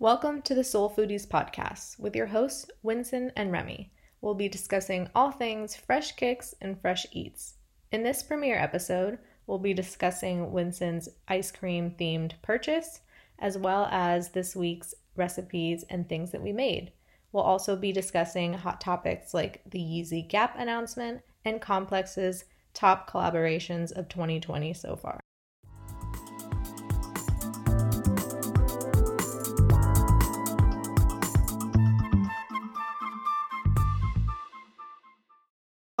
Welcome to the Sole Foodies podcast with your hosts, Winson and Remi. We'll be discussing all things fresh kicks and fresh eats. In this premiere episode, we'll be discussing Winson's ice cream themed purchase, as well as this week's recipes and things that we made. We'll also be discussing hot topics like the Yeezy Gap announcement and Complex's top collaborations of 2020 so far.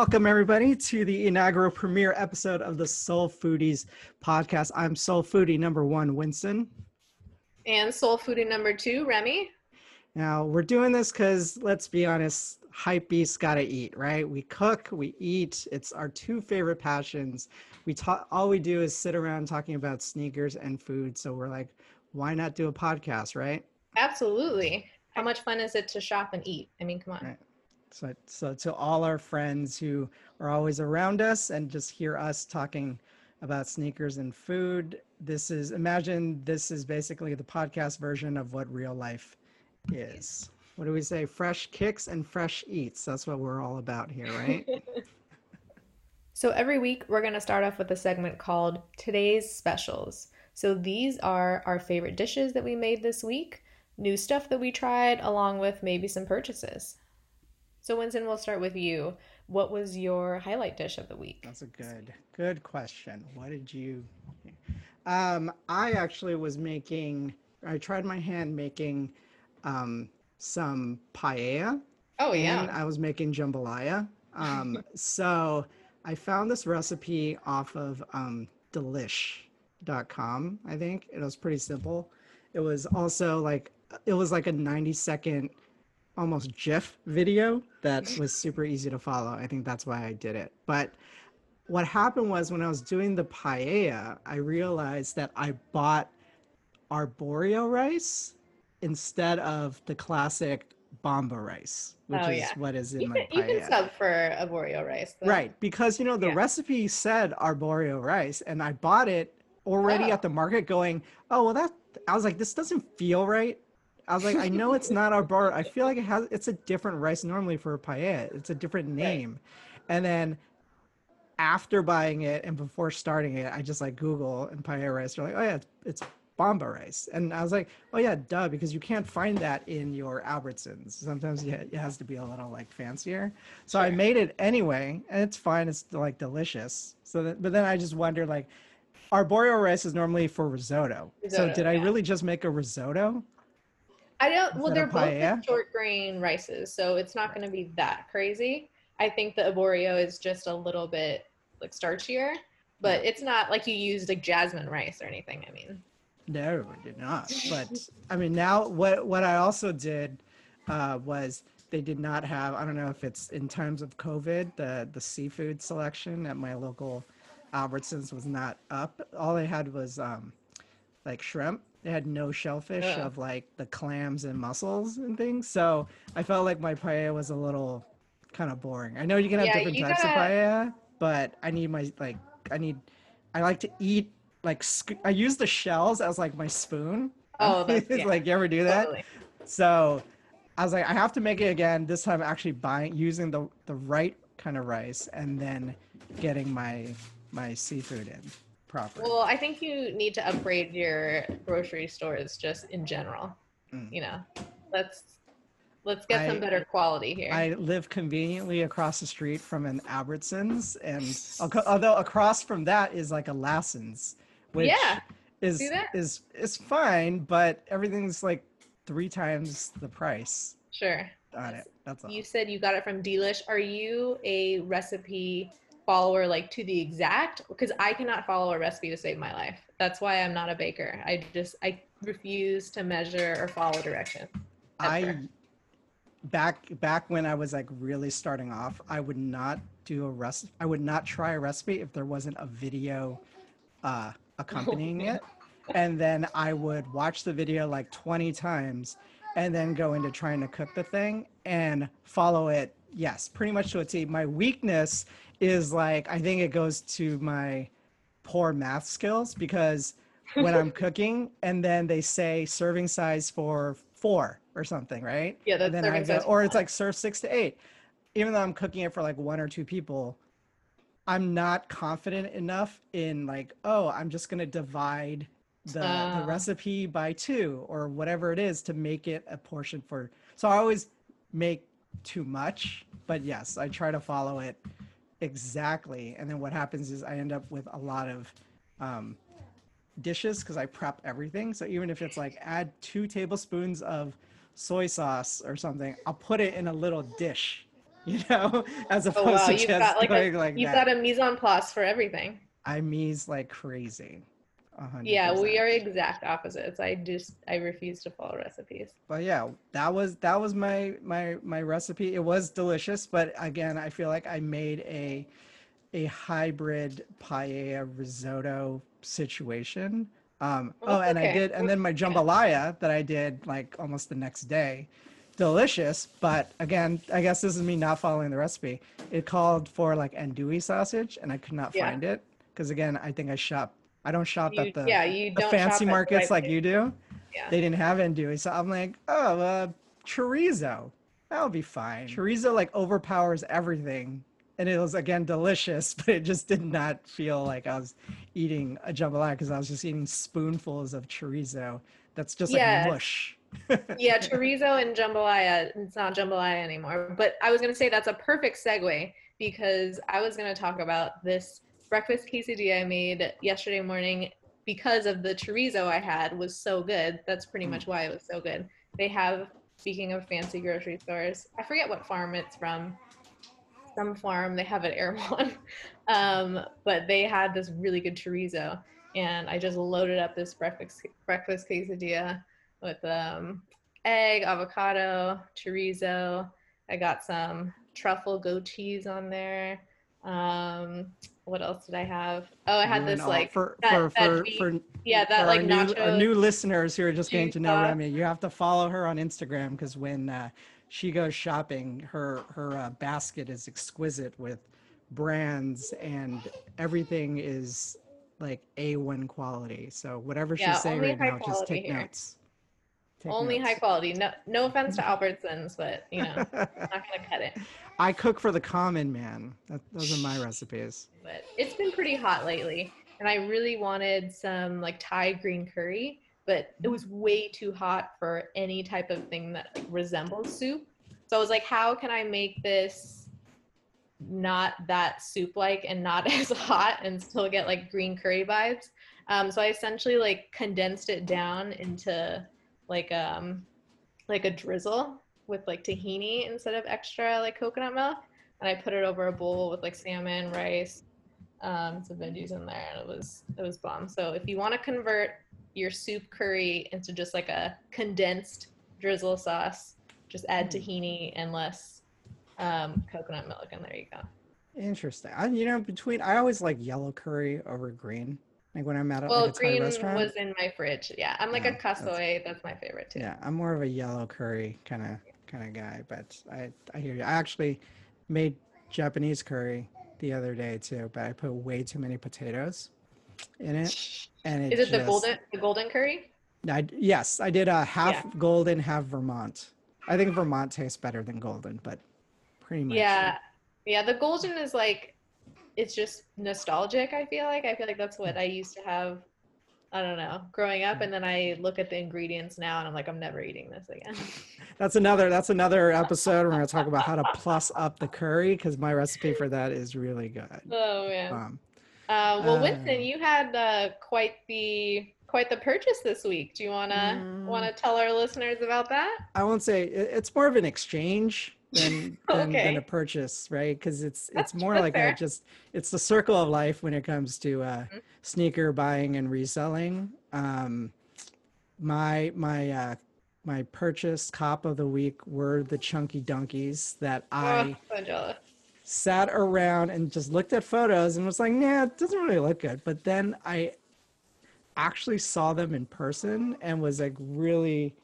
Welcome, everybody, to the inaugural premiere episode of the Sole Foodies podcast. I'm Sole Foodie number one, Winson. And Sole Foodie number two, Remi. Now, we're doing this because, let's be honest, hype beasts gotta eat, right? We cook, we eat. It's our two favorite passions. We talk, all we do is sit around talking about sneakers and food. So we're like, why not do a podcast, right? Absolutely. How much fun is it to shop and eat? I mean, come on. Right. So, so to all our friends who are always around us and just hear us talking about sneakers and food, this is imagine this is basically the podcast version of what real life is. What do we say? Fresh kicks and fresh eats. That's what we're all about here, right? so every week we're going to start off with a segment called Today's Specials. So these are our favorite dishes that we made this week, new stuff that we tried, along with maybe some purchases. So, Winson, we'll start with you. What was your highlight dish of the week? That's a good, good question. What did you? Um, I actually was making. I tried my hand making um, some paella. Oh yeah. I was making jambalaya. Um, so I found this recipe off of um, Delish.com. I think it was pretty simple. It was also like it was like a 90 second almost GIF video that was super easy to follow. I think that's why I did it. But what happened was when I was doing the paella, I realized that I bought arborio rice instead of the classic bomba rice, which oh, is what is in you my can, paella. You can sub for arborio rice. Though. Right, because you know the yeah. recipe said arborio rice, and I bought it already oh. at the market, going, "Oh well, that." I was like, "This doesn't feel right." I was like, I know it's not arbor. I feel like it has. It's a different rice normally for a paella. It's a different name, right. and then after buying it and before starting it, I just like Google and paella rice. They're like, oh yeah, it's, it's bomba rice, and I was like, oh yeah, duh, because you can't find that in your Albertsons. Sometimes it has to be a little like fancier. So sure. I made it anyway, and it's fine. It's like delicious. So, that, but then I just wonder like. Arborio rice is normally for risotto. risotto so did I really just make a risotto? I don't. Well, they're both short grain rices, so it's not going to be that crazy. I think the arborio is just a little bit like starchier, but it's not like you used like jasmine rice or anything. I mean, no, I did not. But I mean, now what what I also did uh, was they did not have. I don't know if it's in times of COVID, the the seafood selection at my local Albertsons was not up. All they had was um, like shrimp they had no shellfish yeah. of like the clams and mussels and things. So I felt like my paella was a little kind of boring. I know you can have yeah, different types gotta... of paella, but I need my like I need I like to eat like I use the shells as like my spoon. Oh, that's, yeah. like you ever do that? Totally. So I was like, I have to make it again. This time, actually buying using the the right kind of rice and then getting my my seafood in proper. Well, I think you need to upgrade your grocery stores just in general. Mm. You know, let's let's get I, some better quality here. I live conveniently across the street from an Albertsons, and although across from that is like a Lassen's, which yeah, is is is fine, but everything's like three times the price. Sure. On it. That's all. You said you got it from Delish. Are you a recipe follower like to the exact because I cannot follow a recipe to save my life. That's why I'm not a baker. I just I refuse to measure or follow direction. I back back when I was like really starting off, I would not do a recipe. I would not try a recipe if there wasn't a video uh, accompanying it. And then I would watch the video like 20 times and then go into trying to cook the thing and follow it yes pretty much to a t my weakness is like I think it goes to my poor math skills because when I'm cooking and then they say serving size for four or something, right? Yeah, that's and then I go, or it's like serve six to eight. Even though I'm cooking it for like one or two people, I'm not confident enough in like, oh, I'm just gonna divide the, uh. the recipe by two or whatever it is to make it a portion for. So I always make too much, but yes, I try to follow it exactly. And then what happens is I end up with a lot of um, dishes because I prep everything. So even if it's like add two tablespoons of soy sauce or something, I'll put it in a little dish, you know, as opposed oh, wow. to you've just got like, a, like you've that. got a mise en place for everything. I mise like crazy. 100%. Yeah, we are exact opposites. I just I refuse to follow recipes. But yeah, that was that was my my my recipe. It was delicious, but again, I feel like I made a a hybrid paella risotto situation. Um, oh, oh and okay. I did, and then my jambalaya that I did like almost the next day, delicious. But again, I guess this is me not following the recipe. It called for like andouille sausage, and I could not yeah. find it because again, I think I shop. I don't shop you, at the yeah, you the fancy markets like you do. Yeah. They didn't have andouille, so I'm like, oh, uh, chorizo. That'll be fine. Chorizo like overpowers everything and it was again delicious, but it just did not feel like I was eating a jambalaya because I was just eating spoonfuls of chorizo. That's just yeah. like mush. yeah, chorizo and jambalaya. It's not jambalaya anymore. But I was gonna say that's a perfect segue because I was gonna talk about this breakfast quesadilla I made yesterday morning because of the chorizo I had was so good. That's pretty mm. much why it was so good. They have, speaking of fancy grocery stores, I forget what farm it's from some farm. They have at Erewhon, um, but they had this really good chorizo, and I just loaded up this breakfast breakfast quesadilla with um, egg, avocado, chorizo. I got some truffle goat cheese on there. Um, what else did I have? Oh, I had this like for that, for, that for, for, yeah that for like our new, our new listeners who are just getting to know Remi. You have to follow her on Instagram because when uh, she goes shopping, her her uh, basket is exquisite with brands and everything is like A1 quality. So whatever yeah, she's saying right now, just take here. notes. Take only notes. high quality. No, no offense to Albertsons, but you know, I'm not gonna cut it. I cook for the common man. That, those are my recipes. But it's been pretty hot lately, and I really wanted some like Thai green curry but it was way too hot for any type of thing that like, resembles soup. So I was like, how can I make this not that soup like and not as hot and still get like green curry vibes? Um, so I essentially like condensed it down into like um like a drizzle with like tahini instead of extra like coconut milk, and I put it over a bowl with like salmon, rice, um, some veggies in there, and it was it was bomb. So if you want to convert your soup curry into just like a condensed drizzle sauce. Just add hmm. tahini and less um, coconut milk, and there you go. Interesting. I, you know, between I always like yellow curry over green. Like when I'm at a, well, like a green was in my fridge. Yeah, I'm like yeah, a cassoulet. That's, that's, my favorite too. Yeah, I'm more of a yellow curry kind of kind of guy. But I I hear you. I actually made Japanese curry the other day too, but I put way too many potatoes in it. And it is it just, the golden the golden curry? I, yes, I did a half yeah. golden, half Vermont. I think Vermont tastes better than golden, but pretty much. Yeah, yeah. The golden is like, it's just nostalgic. I feel like I feel like that's what I used to have. I don't know, growing up, and then I look at the ingredients now, and I'm like, I'm never eating this again. that's another. That's another episode. We're gonna talk about how to plus up the curry because my recipe for that is really good. Oh man. Um, uh, well, uh, Winson, you had uh, quite the quite the purchase this week. Do you wanna mm, wanna tell our listeners about that? I won't say it's more of an exchange than than, okay. than a purchase, right? Because it's it's more like a just it's the circle of life when it comes to uh, mm-hmm. sneaker buying and reselling. Um, my my uh, my purchase cop of the week were the chunky dunkies that I. Oh, sat around and just looked at photos and was like, nah, it doesn't really look good. But then I actually saw them in person and was like really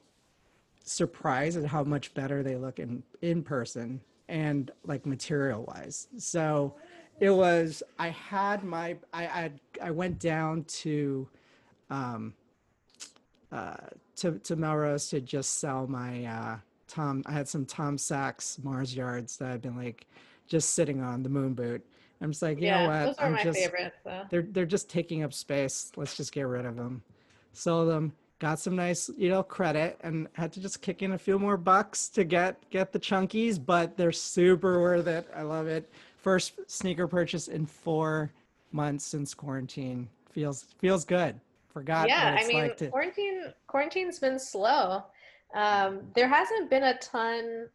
surprised at how much better they look in in person and like material wise. So it was I had my I I I went down to um uh, to to Melrose to just sell my uh, Tom. I had some Tom Sachs Mars yards that I've been like just sitting on the moon boot. I'm just like, you yeah, know what? Those are I'm my just, favorites. So. They're they're just taking up space. Let's just get rid of them. Sell them. Got some nice, you know, credit, and had to just kick in a few more bucks to get get the chunkies, but they're super worth it. I love it. First sneaker purchase in four months since quarantine. Feels feels good. Forgot. Yeah, I mean, like to... quarantine quarantine's been slow. Um, there hasn't been a ton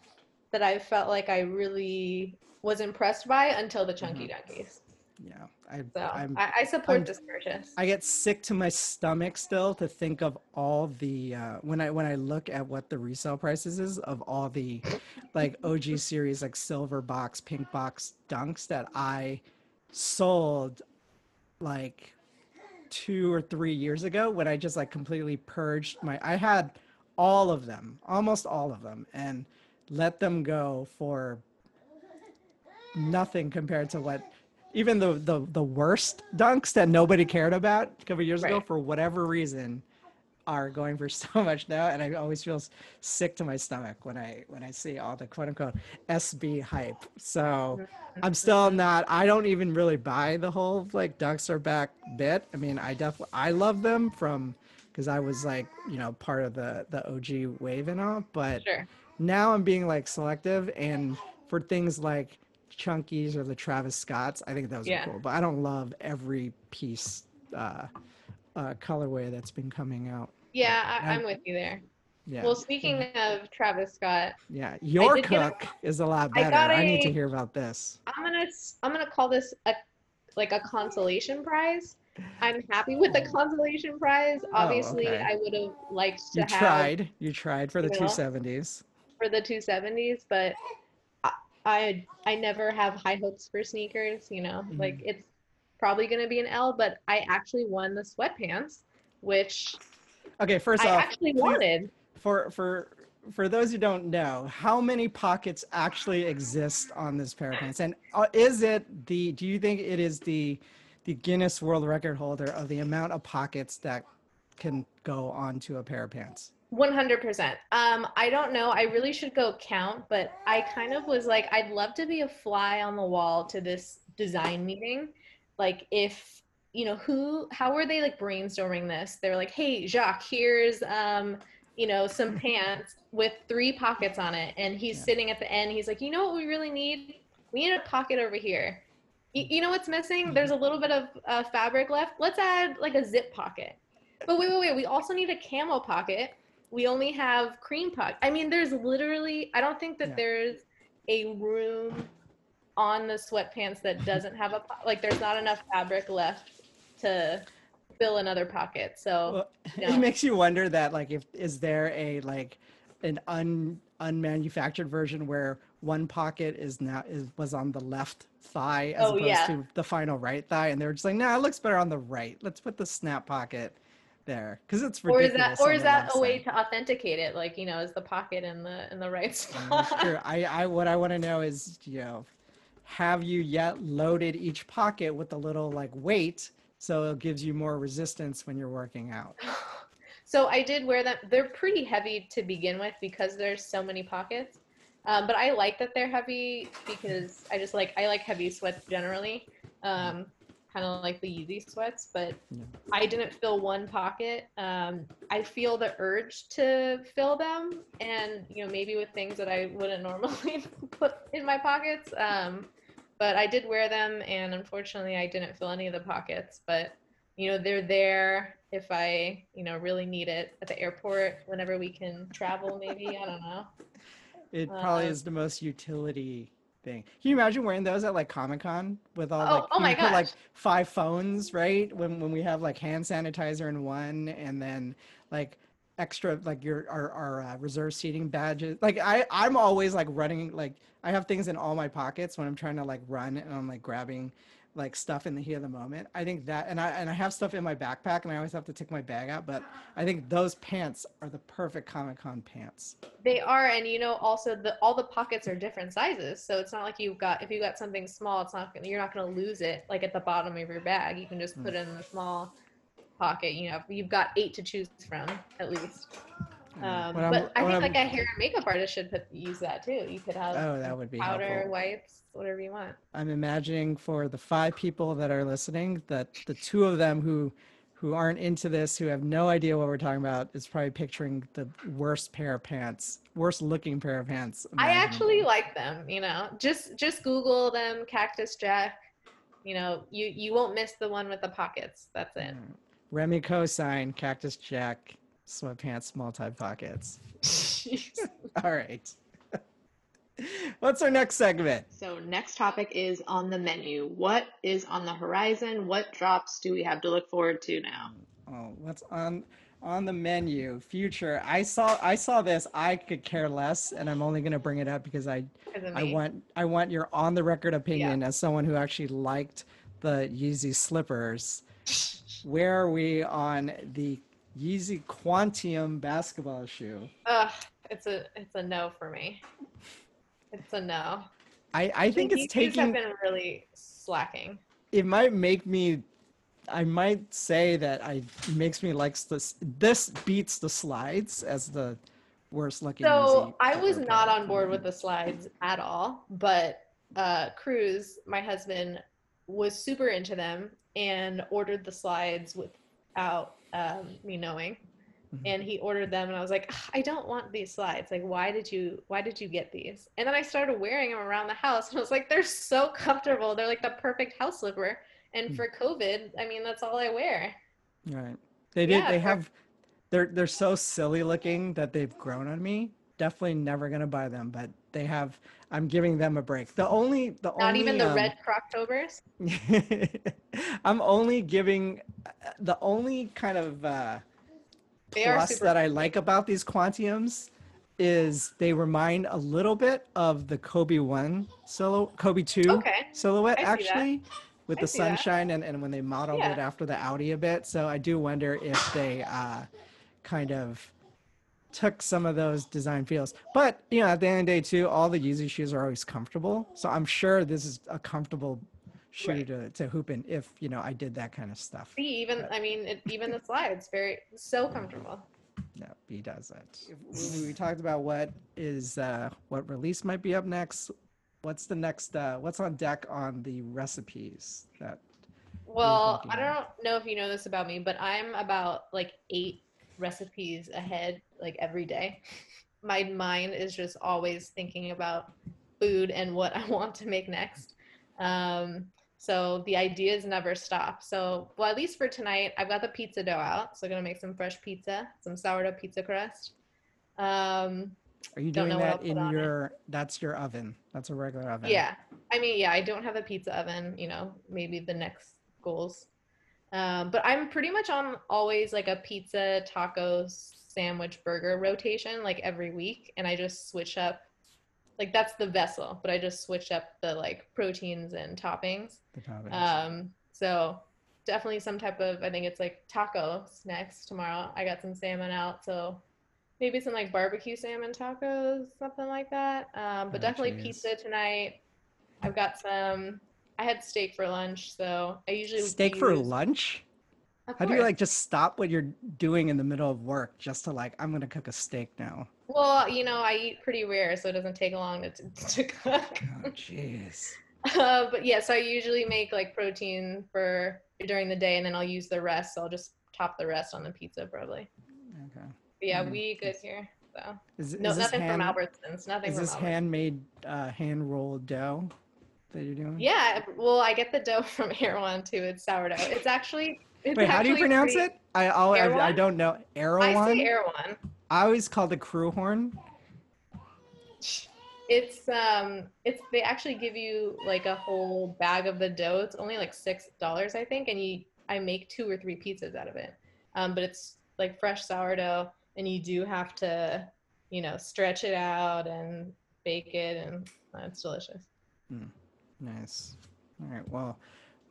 that I felt like I really was impressed by until the chunky mm-hmm. dunkies. Yeah, I, so I'm, I, I support I'm, this purchase. I get sick to my stomach still to think of all the uh, when I when I look at what the resale prices is of all the like OG series like silver box, pink box dunks that I sold like two or three years ago when I just like completely purged my. I had all of them, almost all of them, and let them go for nothing compared to what even the the, the worst dunks that nobody cared about a couple years right. ago for whatever reason are going for so much now and i always feel sick to my stomach when i when i see all the quote unquote sb hype so i'm still not i don't even really buy the whole like dunks are back bit i mean i definitely i love them from because i was like you know part of the the og wave and all but sure. now i'm being like selective and for things like chunkies or the Travis Scotts. I think those yeah. are cool, but I don't love every piece uh, uh, colorway that's been coming out. Yeah, I, am with you there. Yeah. Well, speaking of Travis Scott, yeah, your cook is a lot better. I, I, need to hear about this. I'm gonna I'm gonna call this a like a consolation prize. I'm happy with the consolation prize. Oh, Obviously, oh, okay. I would have liked to you have. You tried. You tried for the two seventies. For the two seventies, but I I never have high hopes for sneakers, you know. Mm-hmm. Like it's probably going to be an L, but I actually won the sweatpants, which Okay, first I off, actually please, wanted. For for for those who don't know, how many pockets actually exist on this pair of pants? And uh, is it the do you think it is the the Guinness World Record holder of the amount of pockets that can go onto a pair of pants? 100%. Um, I don't know. I really should go count, but I kind of was like, I'd love to be a fly on the wall to this design meeting. Like, if, you know, who, how were they like brainstorming this? They're like, hey, Jacques, here's, um, you know, some pants with three pockets on it. And he's yeah. sitting at the end. He's like, you know what we really need? We need a pocket over here. You, you know what's missing? Mm-hmm. There's a little bit of uh, fabric left. Let's add like a zip pocket. But wait, wait, wait. We also need a camo pocket we only have cream puck. I mean, there's literally, I don't think that yeah. there's a room on the sweatpants that doesn't have a, like, there's not enough fabric left to fill another pocket. So well, no. it makes you wonder that, like, if, is there a, like, an un, unmanufactured version where one pocket is now is was on the left thigh oh, as oh, opposed yeah. to the final right thigh and they're just like no nah, it looks better on the right let's put the snap pocket there because it's ridiculous. Or is that or is that a way to authenticate it? Like you know, is the pocket in the in the right spot? sure. I I what I want to know is you know, have you yet loaded each pocket with a little like weight so it gives you more resistance when you're working out? so I did wear them. They're pretty heavy to begin with because there's so many pockets. Um, but I like that they're heavy because I just like I like heavy sweats generally. Um, kind of like the Yeezy sweats, but yeah. I didn't fill one pocket. Um, I feel the urge to fill them, and you know maybe with things that I wouldn't normally put in my pockets. Um, but I did wear them, and unfortunately, I didn't fill any of the pockets. But you know they're there if I you know really need it at the airport whenever we can travel. Maybe I don't know. It probably uh, is the most utility thing. Can you imagine wearing those at like Comic Con with all oh, like oh my put, like five phones, right? When when we have like hand sanitizer in one, and then like extra like your our, our uh, reserve seating badges. Like I I'm always like running like I have things in all my pockets when I'm trying to like run and I'm like grabbing like stuff in the heat of the moment. I think that, and I and I have stuff in my backpack, and I always have to take my bag out. But I think those pants are the perfect Comic Con pants. They are, and you know, also the all the pockets are different sizes, so it's not like you've got if you got something small, it's not you're not going to lose it like at the bottom of your bag. You can just put mm. it in the small pocket, you know, you've got eight to choose from at least. Um, What I'm- but I think I'm- like a hair and makeup artist should put, use that too. You could have Oh, that would be powder, helpful. wipes, whatever you want. I'm imagining for the five people that are listening that the two of them who who aren't into this, who have no idea what we're talking about, is probably picturing the worst pair of pants, worst looking pair of pants. I actually like them. You know, just just Google them, Cactus Jack. You know, you you won't miss the one with the pockets. That's it. Mm. Remi cosine, Cactus Jack, sweatpants, multi pockets. All right. What's our next segment? So next topic is on the menu. What is on the horizon? What drops do we have to look forward to now? Oh, what's on on the menu? Future. I saw I saw this. I could care less, and I'm only gonna bring it up because I I want I want your on the record opinion as someone who actually liked the Yeezy slippers. Where are we on the Yeezy Quantum basketball shoe? Ugh, it's a it's a no for me. It's a no. I I think it's Yeezys have taking. been really slacking. It might make me. I might say that I makes me like this. This beats the slides as the worst looking. So I was not on board with the slides at all, but uh, Cruz, my husband, was super into them and ordered the slides without um, me knowing. Mhm. And he ordered them, and I was like, I don't want these slides. Like, why did you? Why did you get these? And then I started wearing them around the house, and I was like, they're so comfortable. They're like the perfect house slipper. And Hmm. for COVID, I mean, that's all I wear. Right. They did. Yeah, they for- have. They're they're so silly looking that they've grown on me. Definitely never gonna buy them, but they have. I'm giving them a break. The only the Not only even the um, red Croctobers. I'm only giving the only kind of uh, plus that I like about these Quantums is they remind a little bit of the Kobe one solo Kobe two Okay. silhouette that. actually with I the that. sunshine and, and when they modeled Yeah. it after the Audi a bit. So I do wonder if they uh, kind of took some of those design feels. But you know, at the end of the day too, all the Yeezy shoes are always comfortable. So I'm sure this is a comfortable shoe Right. to, to hoop in if you know I did that kind of stuff. See, even I mean, it, even the slides, very so comfortable. No, B does it. We, we talked about what is uh, what release might be up next. What's the next? Uh, what's on deck on the recipes that? Well, I don't know if you know this about me, but I'm about like eight recipes ahead, like every day. My mind is just always thinking about food and what I want to make next. Um, so the ideas never stop. So, well, at least for tonight, I've got the pizza dough out. So, I'm gonna make some fresh pizza, some sourdough pizza crust. Um, Are you doing that in on it. your? That's your oven. That's a regular oven. Yeah. I mean, yeah, I don't have a pizza oven, you know, maybe the next goals. Um, but I'm pretty much on always like a pizza, tacos, sandwich, burger rotation, like every week. And I just switch up, like that's the vessel, but I just switch up the like proteins and toppings. The toppings. Um, so definitely some type of, I think it's like tacos next tomorrow. I got some salmon out. So maybe some like barbecue salmon tacos, something like that. Um, but Oh, definitely geez. pizza tonight. I've got some, I had steak for lunch. So I usually Steak for use- lunch? Of How do you like just stop what you're doing in the middle of work just to like I'm gonna cook a steak now? Well, you know, I eat pretty rare, so it doesn't take long to, to cook. Oh jeez. Uh, but yeah, so I usually make like protein for during the day, and then I'll use the rest. So I'll just top the rest on the pizza, probably. Okay. But yeah, Mhm. we good here. So Is, no, is nothing hand, from Albertsons. Nothing Is this Albertsons. handmade uh, hand rolled dough that you're doing? Yeah, well, I get the dough from Erewhon too. It's sourdough. It's actually. It's Wait, how do you pronounce pretty- it? I, I'll, I I don't know. Erewhon. I say Erewhon. I always called it crew horn. It's um, it's they actually give you like a whole bag of the dough. It's only like six dollars, I think, and you I make two or three pizzas out of it. Um, but it's like fresh sourdough, and you do have to, you know, stretch it out and bake it, and uh, it's delicious. Nice. All right. Well,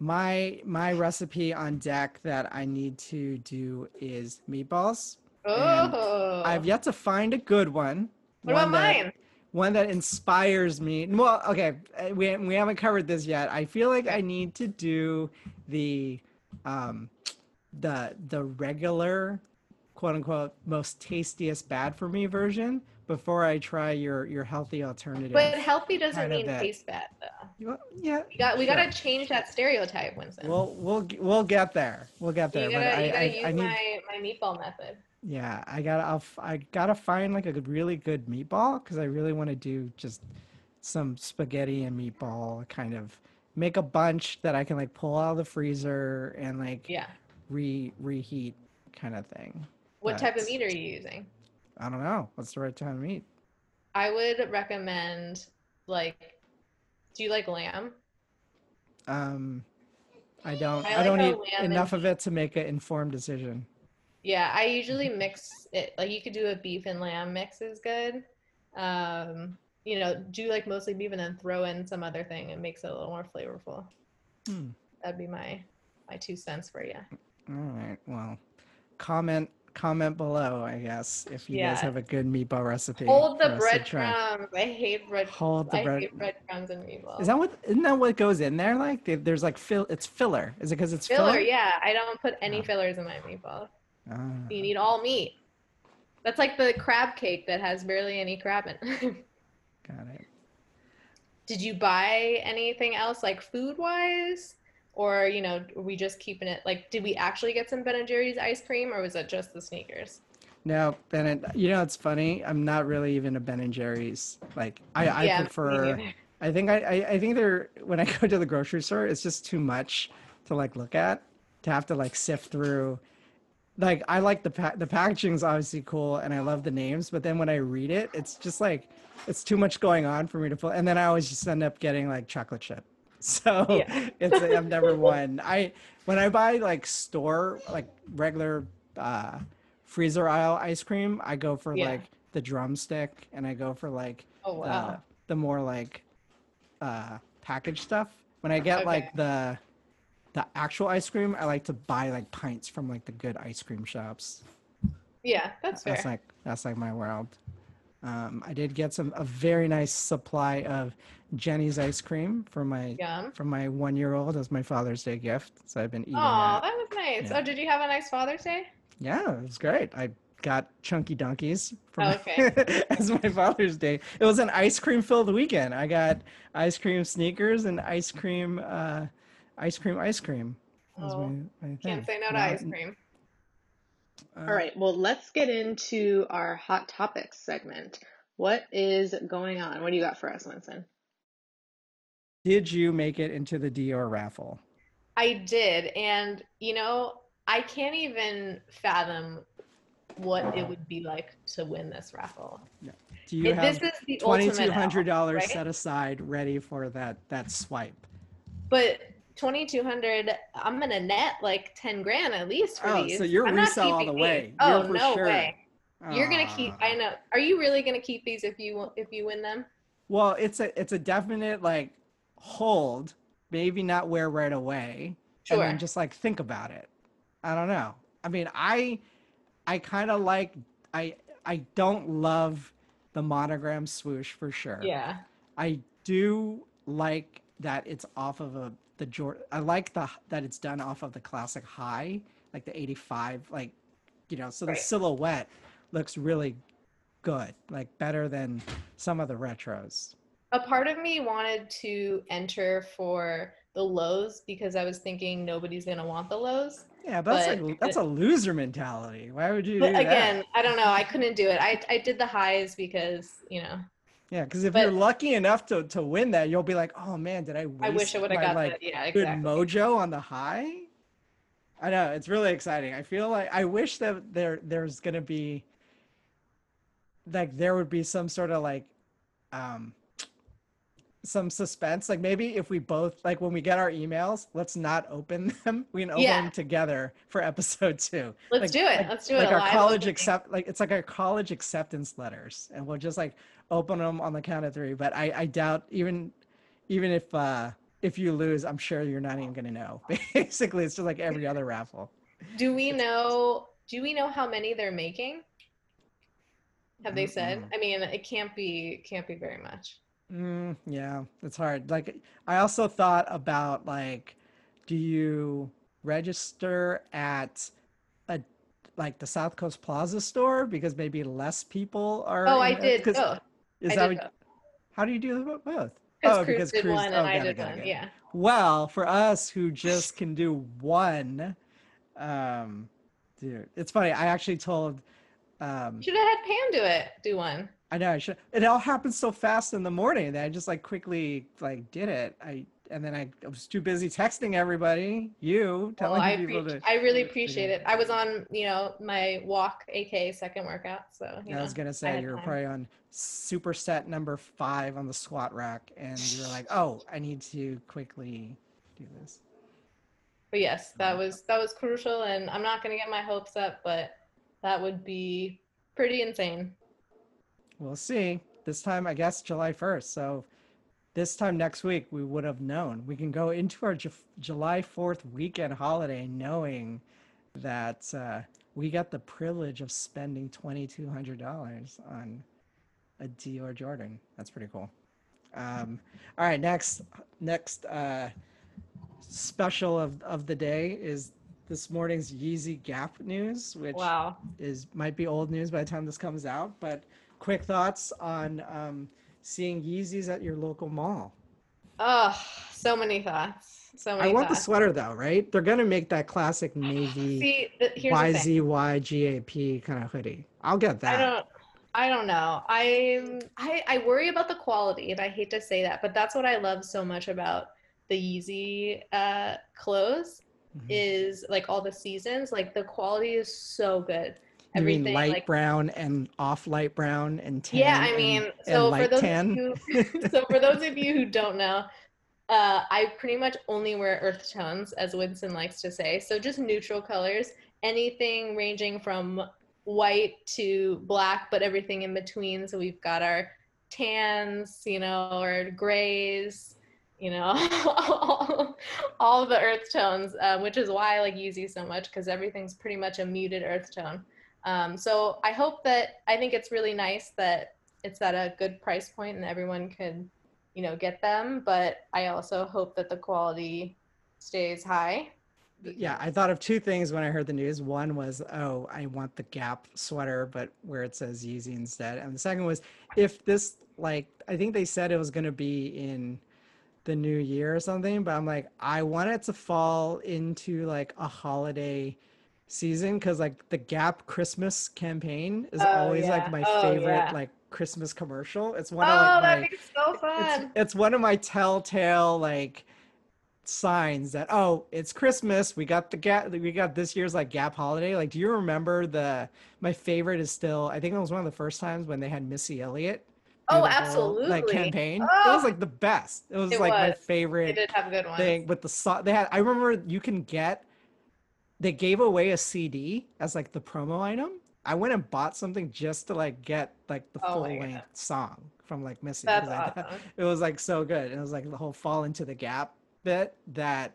my my recipe on deck that I need to do is meatballs. Oh, I've yet to find a good one. what about one that- mine? One that inspires me. Well, okay, uh, we we haven't covered this yet. I feel like I need to do the um the the regular quote unquote most tastiest bad for me version before I try your your healthy alternative. But healthy doesn't mean taste bad though. Yeah. We got we sure. got to change that stereotype, Winson. We'll we'll we'll get there. We'll get there. You gotta, but you I, gotta I, use I need, my my meatball method. Yeah, I gotta I'll, I gotta find like a really good meatball because I really want to do just some spaghetti and meatball kind of make a bunch that I can like pull out of the freezer and like yeah re reheat kind of thing. What type of meat are you using? I don't know. What's the right time to meat? I would recommend like do you like lamb? Um I don't I, I don't eat enough of it to make an informed decision. Yeah, I usually mix it like you could do a beef and lamb mix is good. Um you know, do like mostly beef and then throw in some other thing. It makes it a little more flavorful. Hmm. That'd be my my two cents for you. All right. Well, comment comment below, I guess, if you guys have a good meatball recipe. Hold the breadcrumbs. I hate bread. Hold the I bread. hate breadcrumbs and meatballs. Is that what? Isn't that what goes in there? Like, there's like fill. It's filler. Is it because it's filler? filler? Yeah, I don't put any oh. fillers in my meatballs. Oh. Ah. You need all meat. That's like the crab cake that has barely any crab in. Got it. Did you buy anything else, like food wise? Or you know are we just keeping it like did we actually get some ben and jerry's ice cream or was it just the sneakers? No ben and you know it's funny i'm not really even a ben and jerry's like i, I yeah, prefer i think I, I i think they're when i go to the grocery store it's just too much to like look at to have to like sift through. Like i like the pa- the packaging's obviously cool and i love the names but then when i read it it's just like it's too much going on for me to pull and then i always just end up getting like chocolate chip So yeah. it's I'm number one. I when I buy like store like regular uh, freezer aisle ice cream, I go for yeah. like the drumstick, and I go for like oh, wow. the, the more like uh, packaged stuff. When I get okay. like the the actual ice cream, I like to buy like pints from like the good ice cream shops. Yeah, that's fair. That's like that's like my world. Um, I did get some a very nice supply of Jenny's ice cream for my Yum. from my one year old as my Father's Day gift. So I've been eating. Oh, that. that was nice. Yeah. Oh, did you have a nice Father's Day? Yeah, it was great. I got chunky dunkies from oh, okay. as my Father's Day. It was an ice cream filled weekend. I got ice cream sneakers and ice cream, uh, ice cream, ice cream. Oh, my, my can't say no to ice cream. Uh, All right, well, let's get into our hot topics segment. What is going on? What do you got for us, Winson? Did you make it into the Dior raffle? I did, and you know, I can't even fathom what it would be like to win this raffle. No. Do you have twenty two hundred dollars right? set aside, ready for that that swipe? But 2200 i'm gonna net like 10 grand at least for oh, these. so you're I'm resell all the way. Oh no sure. way. You're gonna ah. keep i know. Are you really gonna keep these if you if you win them? Well it's a it's a definite like hold maybe not wear right away. Sure. and then just like think about it. I don't know. I mean i i kind of like i i don't love the monogram swoosh for sure. Yeah. I do like that it's off of a the Jordan. I like the that it's done off of the classic high, like the 85, like you know, so the right. silhouette looks really good, like better than some of the retros. A part of me wanted to enter for the lows because I was thinking nobody's gonna want the lows. Yeah, but, that's like that's a loser mentality. Why would you do again, that? I don't know. I couldn't do it. I I did the highs because you know yeah, because if but, you're lucky enough to, to win that, you'll be like, oh man, did I I wish I would have got like, the, yeah, exactly. good mojo on the high? I know it's really exciting. I feel like I wish that there there's gonna be like there would be some sort of like um some suspense. Like maybe if we both like when we get our emails, let's not open them. We can open yeah. them together for episode two. Let's like, do it. Like, let's do it. Like our college accept like it's like our college acceptance letters, and we'll just like open them on the count of three. But I I doubt even even if uh if you lose, I'm sure you're not even gonna know. Basically, it's just like every other raffle. Do we know? Do we know how many they're making? Have they said? Mm-hmm. I mean, it can't be can't be very much. Mm, yeah, it's hard. Like I also thought about like, do you register at a like the South Coast Plaza store because maybe less people are. Oh, I did both. Is I that did what, how do you do both? Oh, because Cruz did one and oh, I did it, one. it. Yeah. Well, for us who just can do one, um, dude, it's funny. I actually told, um, Should have had Pam do it. Do one. I know I should. It all happened so fast in the morning that I just like quickly like did it. I and then I, I was too busy texting everybody, you Well, telling I, people appreci- to. I really appreciate it. I was on, you know, my walk, aka second workout. So you I was gonna say you were time. probably on superset number five on the squat rack, and you were like, "Oh, I need to quickly do this." But yes, that was that was crucial, and I'm not gonna get my hopes up, but that would be pretty insane. We'll see. This time, I guess July first. So, this time next week, we would have known. We can go into our Ju- July Fourth weekend holiday knowing that uh, we got the privilege of spending twenty two hundred dollars on a Dior Jordan. That's pretty cool. Um, all right, next next uh, special of, of the day is this morning's Yeezy Gap news, which Wow. is might be old news by the time this comes out. But quick thoughts on um, seeing Yeezys at your local mall. Oh, so many thoughts. So many I want the sweater though, right? They're gonna make that classic navy See, th- here's the thing. YZYGAP kind of hoodie. I'll get that. I don't. I don't know. I'm. I I worry about the quality, and I hate to say that, but that's what I love so much about the Yeezy uh, clothes Mhm. is like all the seasons. Like the quality is so good. You mean light like brown and off light brown and tan? yeah. I mean, and so for light those tan? of you, so for those of you who don't know, uh, I pretty much only wear earth tones, as Winson likes to say. So just neutral colors, anything ranging from white to black, but everything in between. So we've got our tans, you know, or grays, you know, all, all the earth tones, um, which is why I like Yeezy so much because everything's pretty much a muted earth tone. Um, so I hope that I think it's really nice that it's at a good price point and everyone could, you know, get them. But I also hope that the quality stays high. yeah, I thought of two things when I heard the news. One was, oh, I want the Gap sweater, but where it says Yeezy instead. And the second was, if this, like, I think they said it was going to be in the new year or something, but I'm like, I want it to fall into like a holiday season because, like, the Gap Christmas campaign is Oh, always yeah. like my Oh, favorite, yeah. like, Christmas commercial. It's one oh, of like oh, that'd my be so it's, fun. it's one of my telltale like signs that oh it's christmas we got the gap we got this year's like gap holiday like do you remember the my favorite is still i think it was one of the first times when they had missy elliott Oh, absolutely! whole, like campaign it Oh. was like oh. the best it was It like my favorite. They did have a good one. thing with the song they had i remember you can get they gave away a cd as like the promo item i went and bought something just to like get like the Oh full length song from like missy That's 'cause I- awesome. it was like so good. It was like the whole fall into the gap bit that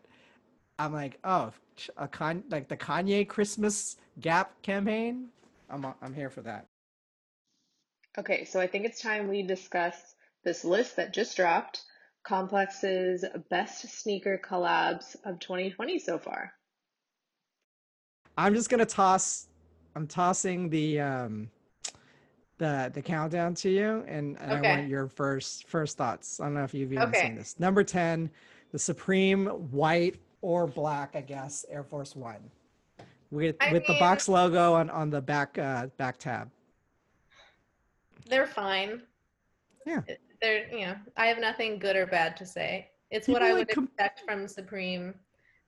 I'm like, oh, a con like the Kanye Christmas Gap campaign. I'm I'm here for that. Okay, so I think it's time we discuss this list that just dropped Complex's best sneaker collabs of 2020 so far. I'm just gonna toss. I'm tossing the um the the countdown to you, and, and I want your first first thoughts. I don't know if you've even Okay. seen this. Number ten, the Supreme white or black, I guess, Air Force One, with I with the box logo on on the back uh back tab. They're fine. Yeah. They're, you know, I have nothing good or bad to say. It's what People, I like, would com- expect from Supreme.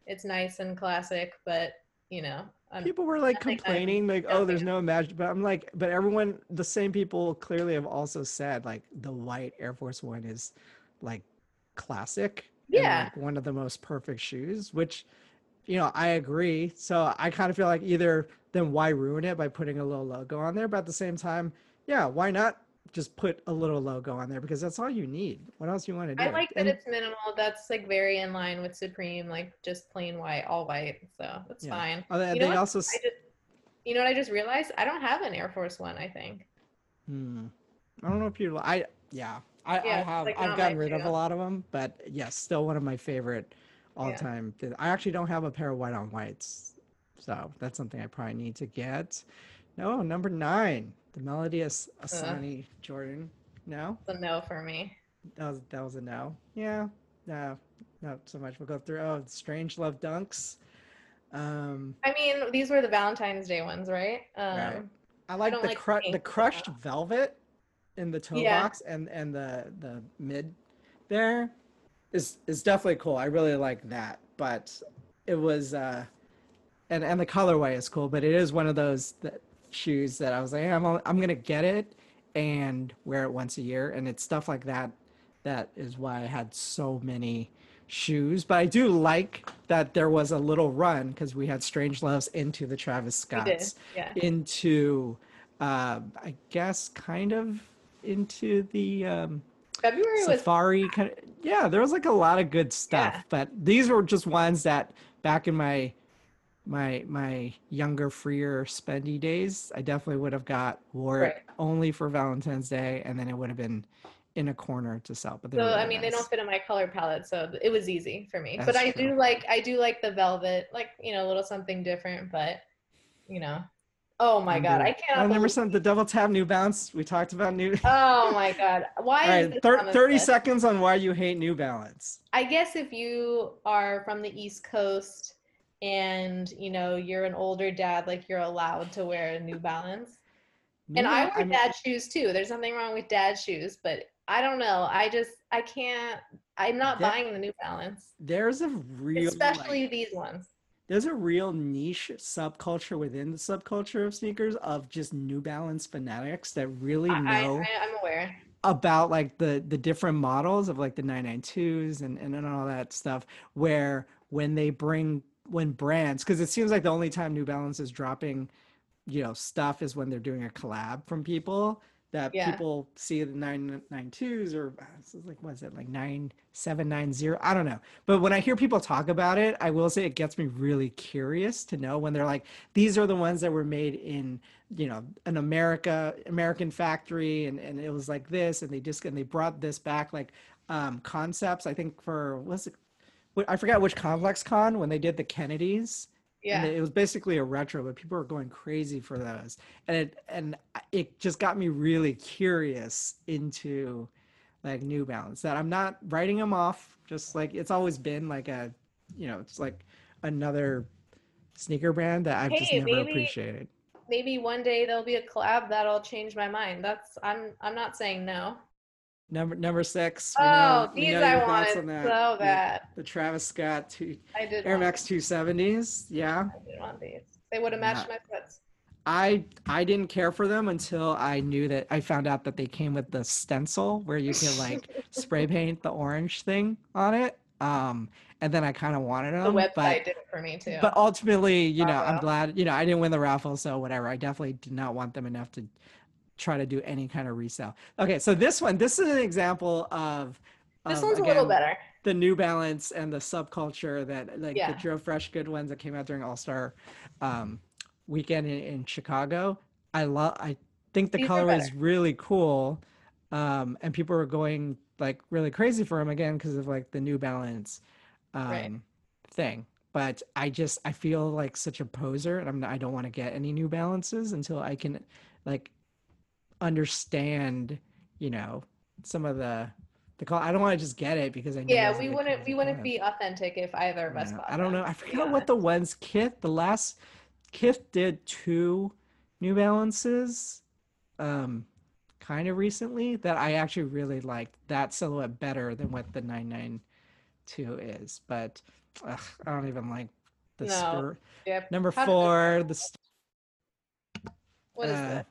It's nice and classic, but, you know, I'm, people were like complaining like oh there's no imagine but i'm like but everyone the same people clearly have also said like the white air force one is like classic and, Yeah. like one of the most perfect shoes which you know i agree so i kind of feel like either then why ruin it by putting a little logo on there but at the same time yeah why not just put a little logo on there because that's all you need what else you want to do I like that And- it's minimal. That's like very in line with Supreme, like just plain white, all white. So that's Yeah. fine. oh, they, You know they what? also just, you know what I just realized? I don't have an Air Force One, I think. Hmm. I don't know if you. I yeah. I, I have. like, I've gotten rid of a lot of them, but yes, still one of my favorite all Yeah. time. I actually don't have a pair of white on whites, so that's something I probably need to get. No, number nine, the Melody Ehsani Jordan. No, It's a no for me. that was that was a no. Yeah, no, not so much. We'll go through. Oh, Strange Love Dunks. Um, I mean, these were the Valentine's Day ones, right? Um, Right. I like don't the like cru- the crushed velvet in the toe Yeah. box and and the the mid there is is definitely cool. I really like that, but it was uh and and the colorway is cool, but it is one of those that shoes that I was like, I'm I'm gonna get it and wear it once a year, and it's stuff like that. That is why I had so many shoes. But I do like that there was a little run because we had Strange Loves into the Travis. Scotts Yeah. into uh, I guess kind of into the um, February was safari kind of yeah there was like a lot of good stuff Yeah. but these were just ones that back in my my my younger freer spendy days i definitely would have got wore Right. it only for valentine's day and then it would have been in a corner to sell but so were I really mean they don't fit in my color palette, so it was easy for me. but I true. do like I do like the velvet, like you know, a little something different. But you know, oh my god, I can't. I believe- seven the double tap new balance we talked about new Oh my god, why all is right thir- on this 30 list? seconds on why you hate new balance I guess if you are from the East Coast and you know you're an older dad, like you're allowed to wear a New Balance. And I Yeah, wear mean- dad shoes too. There's nothing wrong with dad shoes, but I don't know. I just I can't. I'm not That- buying the New Balance, there's a real especially like, these ones. there's a real niche subculture within the subculture of sneakers of just New Balance fanatics that really I, I, know I, I'm aware. about like the the different models of like the 992s and and, and all that stuff where when they bring when brands because it seems like the only time New Balance is dropping you know stuff is when they're doing a collab from people that Yeah. people see the 992s or uh, like what is it like 9790 I don't know. But when I hear people talk about it I will say it gets me really curious to know when they're like these are the ones that were made in you know an America American factory and and it was like this and they just and they brought this back like um concepts. I think for what's it I forgot which complex con when they did the Kennedys Yeah. and it was basically a retro but people were going crazy for those and it and it just got me really curious into like new balance that i'm not writing them off just like it's always been like a you know it's like another sneaker brand that i've just never maybe- appreciated Maybe one day there'll be a collab that'll change my mind. That's I'm I'm not saying no. Number number six Oh, know- these I your thoughts wanted on that. so The- bad. the, travis scott two, I did. air max 270s yeah I did want these. They would have matched my sweats. I I didn't care for them until I knew that I found out that they came with the stencil where you can like spray paint the orange thing on it. Um, and then I kind of wanted them. The website but did it for me too. but ultimately, you know, I'm glad you know I didn't win the raffle, so whatever. I definitely did not want them enough to try to do any kind of resale. Okay, so this one, this is an example of this of, one's a little better. the New Balance and the subculture that like Yeah. the Joe Freshgoods ones that came out during All Star um, weekend in, in Chicago. I love. I think the These color is really cool, um, and people are going like really crazy for them again because of like the New Balance um, Right. thing. But I just I feel like such a poser, and I'm I don't want to get any New Balances until I can like understand, you know, some of the the call. I don't want to just get it because I know Yeah, we wouldn't we wouldn't be authentic if either of us Yeah, I don't know. I forgot what the ones Kith the last Kith did two New Balances, um, kind of recently that I actually really liked that silhouette better than what the nine nine two is. But ugh, I don't even like the No. spur. Yep. Number How four, the st- What is uh, this?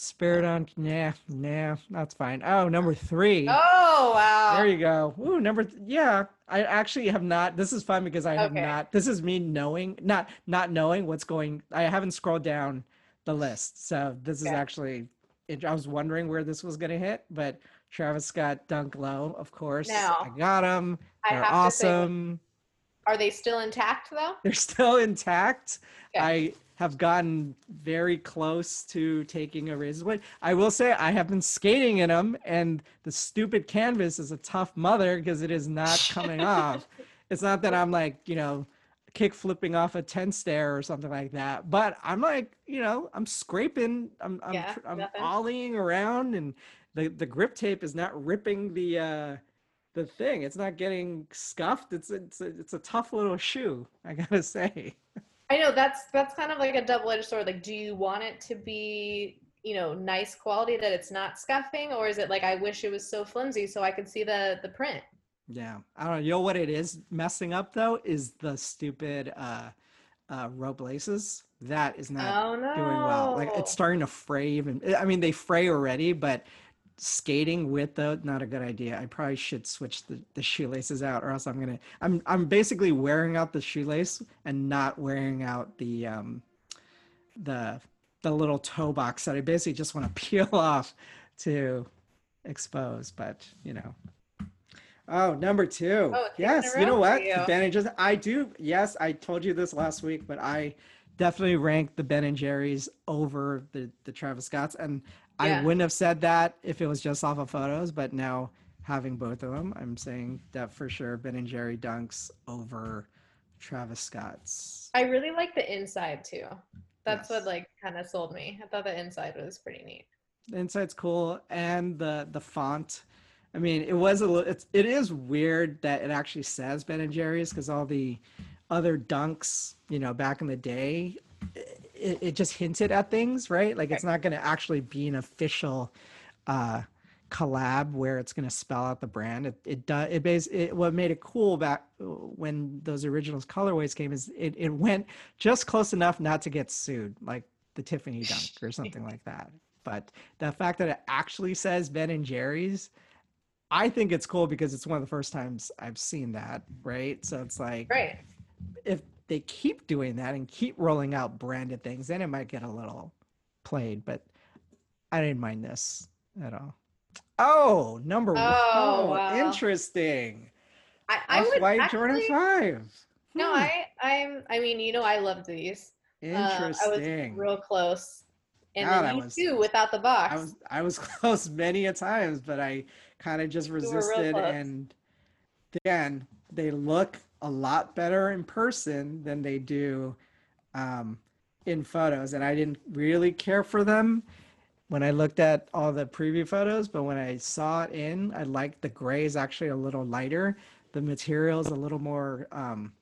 Spirit on. Nah, nah, that's fine. Oh, number three. Oh wow. There you go. Ooh, number th- yeah. I actually have not. This is fun because I have Okay. not. This is me knowing, not not knowing what's going. I haven't scrolled down the list, so this is actually. I was wondering where this was gonna hit, but Travis Scott Dunk Low, of course. Now, I got them. They're have to say, awesome. are they still intact though? They're still intact. Okay. I have gotten very close to taking a razor blade. I will say I have been skating in them, and the stupid canvas is a tough mother because it is not coming off. it's not that I'm like, you know, kick flipping off a 10 stair or something like that. But I'm like, you know, I'm scraping, I'm I'm Yeah, I'm nothing. ollieing around and the the grip tape is not ripping the uh the thing. It's not getting scuffed. It's it's a, it's a tough little shoe, I got to say. I know that's that's kind of like a double-edged sword. Like, do you want it to be, you know, nice quality that it's not scuffing, or is it like I wish it was so flimsy so I could see the the print? Yeah. I don't know. You know what it is messing up though is the stupid uh uh rope laces. That is not Oh no. doing well. Like it's starting to fray even I mean they fray already, but skating with the not a good idea. I probably should switch the, the shoelaces out or else I'm gonna I'm I'm basically wearing out the shoelace and not wearing out the um the the little toe box that I basically just want to peel off to expose, but you know. Oh, number two. Oh, yes, you know what? you. The Ben and Jerry's. I do. Yes, I told you this last week, but I definitely rank the Ben and Jerry's over the the Travis Scotts, and I wouldn't have said that if it was just off of photos. But now having both of them, I'm saying that for sure. Ben and Jerry dunks over Travis Scott's. I really like the inside too. That's Yes. what like kind of sold me. I thought the inside was pretty neat. The inside's cool, and the the font. I mean, it was a little. It's it is weird that it actually says Ben and Jerry's because all the other dunks, you know, back in the day, it, it just hinted at things, right? Like it's not going to actually be an official uh, collab where it's going to spell out the brand. It it does. It base it what made it cool back when those originals colorways came is it it went just close enough not to get sued, like the Tiffany dunk or something like that. But the fact that it actually says Ben and Jerry's, I think it's cool because it's one of the first times I've seen that, right? So it's like Right. if they keep doing that and keep rolling out branded things, then it might get a little played, but I didn't mind this at all. Oh, number one. Oh, Oh, wow. interesting. I, I would Off-white Jordan actually, 5. No, Hmm, I I'm I mean, you know I loved these. Uh, I was real close. And God, then you was- too without the box. I was I was close many a times, but I kind of just resisted. And then they look a lot better in person than they do um, in photos. And I didn't really care for them when I looked at all the preview photos, but when I saw it in, I liked the gray is actually a little lighter. The material is a little more um,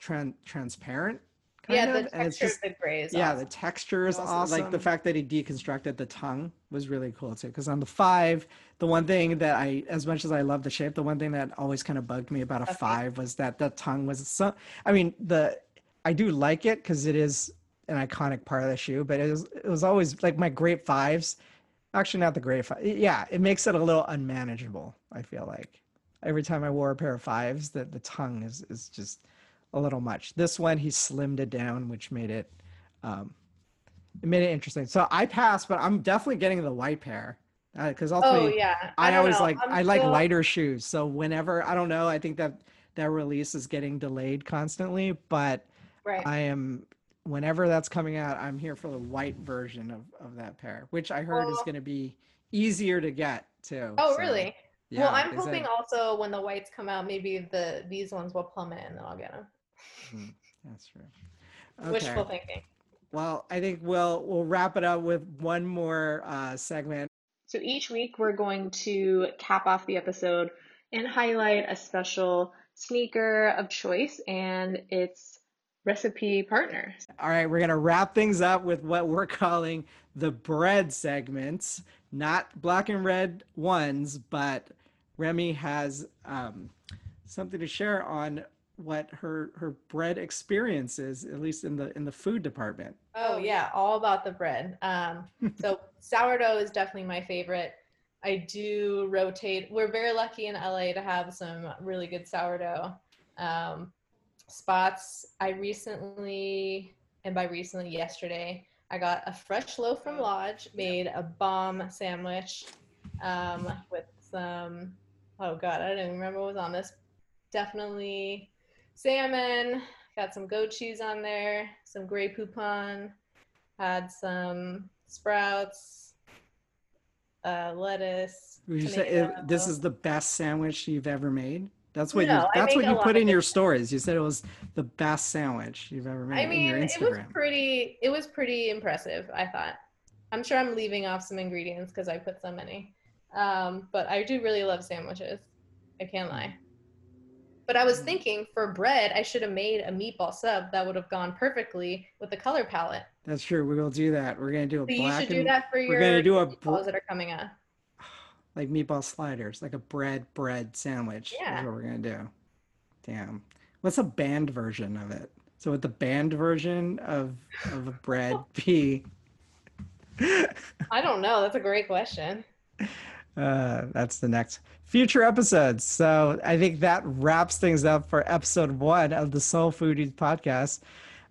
tran- transparent. Kind yeah, of, the and it's texture just of the gray is yeah, awesome. the texture is Awesome. awesome. Like the fact that he deconstructed the tongue was really cool too. Because on the five, the one thing that I, as much as I love the shape, the one thing that always kind of bugged me about a Okay. five was that the tongue was so. I mean, the I do like it because it is an iconic part of the shoe, but it was it was always like my great fives. Actually, not the great five. Yeah, it makes it a little unmanageable. I feel like every time I wore a pair of fives, that the tongue is is just a little much. This one he slimmed it down, which made it um, it made it interesting. So I passed, but I'm definitely getting the white pair because Oh ultimately yeah. I, don't always know. like I'm I like still- lighter shoes. So whenever I don't know, I think that that release is getting delayed constantly, but Right. I am whenever that's coming out, I'm here for the white version of of that pair, which I heard is going to be easier to get too. oh So, really? Yeah, well, I'm said- hoping also when the whites come out, maybe the these ones will plummet and then I'll get them. Hmm, that's true. Wishful thinking. Well, I think we'll we'll wrap it up with one more uh, segment. So each week we're going to cap off the episode and highlight a special sneaker of choice and its recipe partner. All right, we're gonna wrap things up with what we're calling the bread segments, not black and red ones, but Remi has um, something to share on what her her bread experience is, at least in the in the food department. Oh yeah, all about the bread. Um, so sourdough is definitely my favorite. I do rotate. We're very lucky in LA to have some really good sourdough um, spots. I recently, and by recently, yesterday, I got a fresh loaf from Lodge, made a bomb sandwich um, with some. Oh God, I don't even remember what was on this. Definitely salmon. Got some goat cheese on there, some Grey Poupon, had some sprouts, uh, lettuce. Would you say it, this is the best sandwich you've ever made? That's what No, you. That's what you put in your stories. You said it was the best sandwich you've ever made I mean, it was pretty. It was pretty impressive. I thought. I'm sure I'm leaving off some ingredients because I put so many. Um, but I do really love sandwiches. I can't lie. But I was Mm. thinking for bread, I should have made a meatball sub that would have gone perfectly with the color palette. That's true. We will do that. We're gonna do a So you black should do and that for your. we're gonna do a meatballs that are coming up. like meatball sliders, like a bread bread sandwich. Yeah. That's what we're gonna do. Damn. What's a band version of it? So would the band version of of a bread be? I don't know. That's a great question. Uh, that's the next future episodes. So I think that wraps things up for episode one of the Sole Foodies podcast.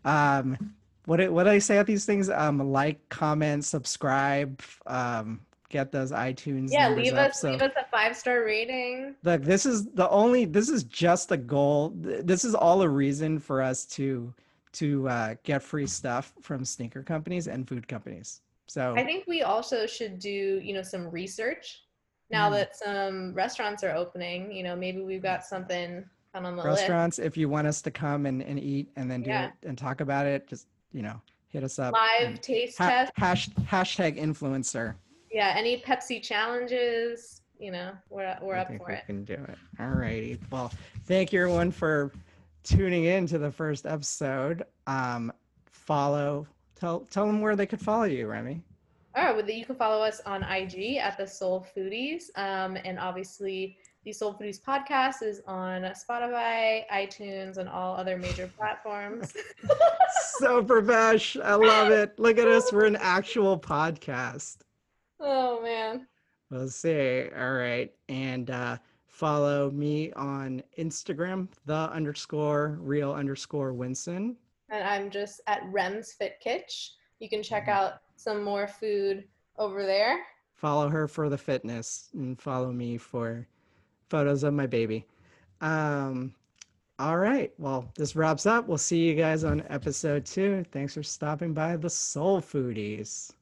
Um, what did, what did I say at these things? Um, like, comment, subscribe, um, get those iTunes. Yeah, leave up. us So- leave us a five star rating. Look, this is the only. This is just a goal. This is all a reason for us to to uh, get free stuff from sneaker companies and food companies. So I think we also should do, you know, some research now Mm. that some restaurants are opening. You know, maybe we've got something on the list. restaurants, if you want us to come and, and eat and then do Yeah. it and talk about it, just you know, hit us up. Live taste ha- test. hash, hashtag influencer. Yeah, any Pepsi challenges, you know, we're we're I up for we it. can do it. All righty. Well, thank you everyone for tuning in to the first episode. Um, follow. Tell tell them where they could follow you, Remi. All right, well, you can follow us on IG at the Sole Foodies, um, and obviously the Sole Foodies podcast is on Spotify, iTunes, and all other major platforms. so profesh. I love it. Look at us. We're an actual podcast. oh man, We'll see. All right. And uh, follow me on Instagram, the underscore real underscore Winson. and I'm just at Rems Fit Kitch. You can check Mm-hmm. out some more food over there. Follow her for the fitness and follow me for photos of my baby. Um, all right. Well, this wraps up. We'll see you guys on episode two. Thanks for stopping by the Sole Foodies.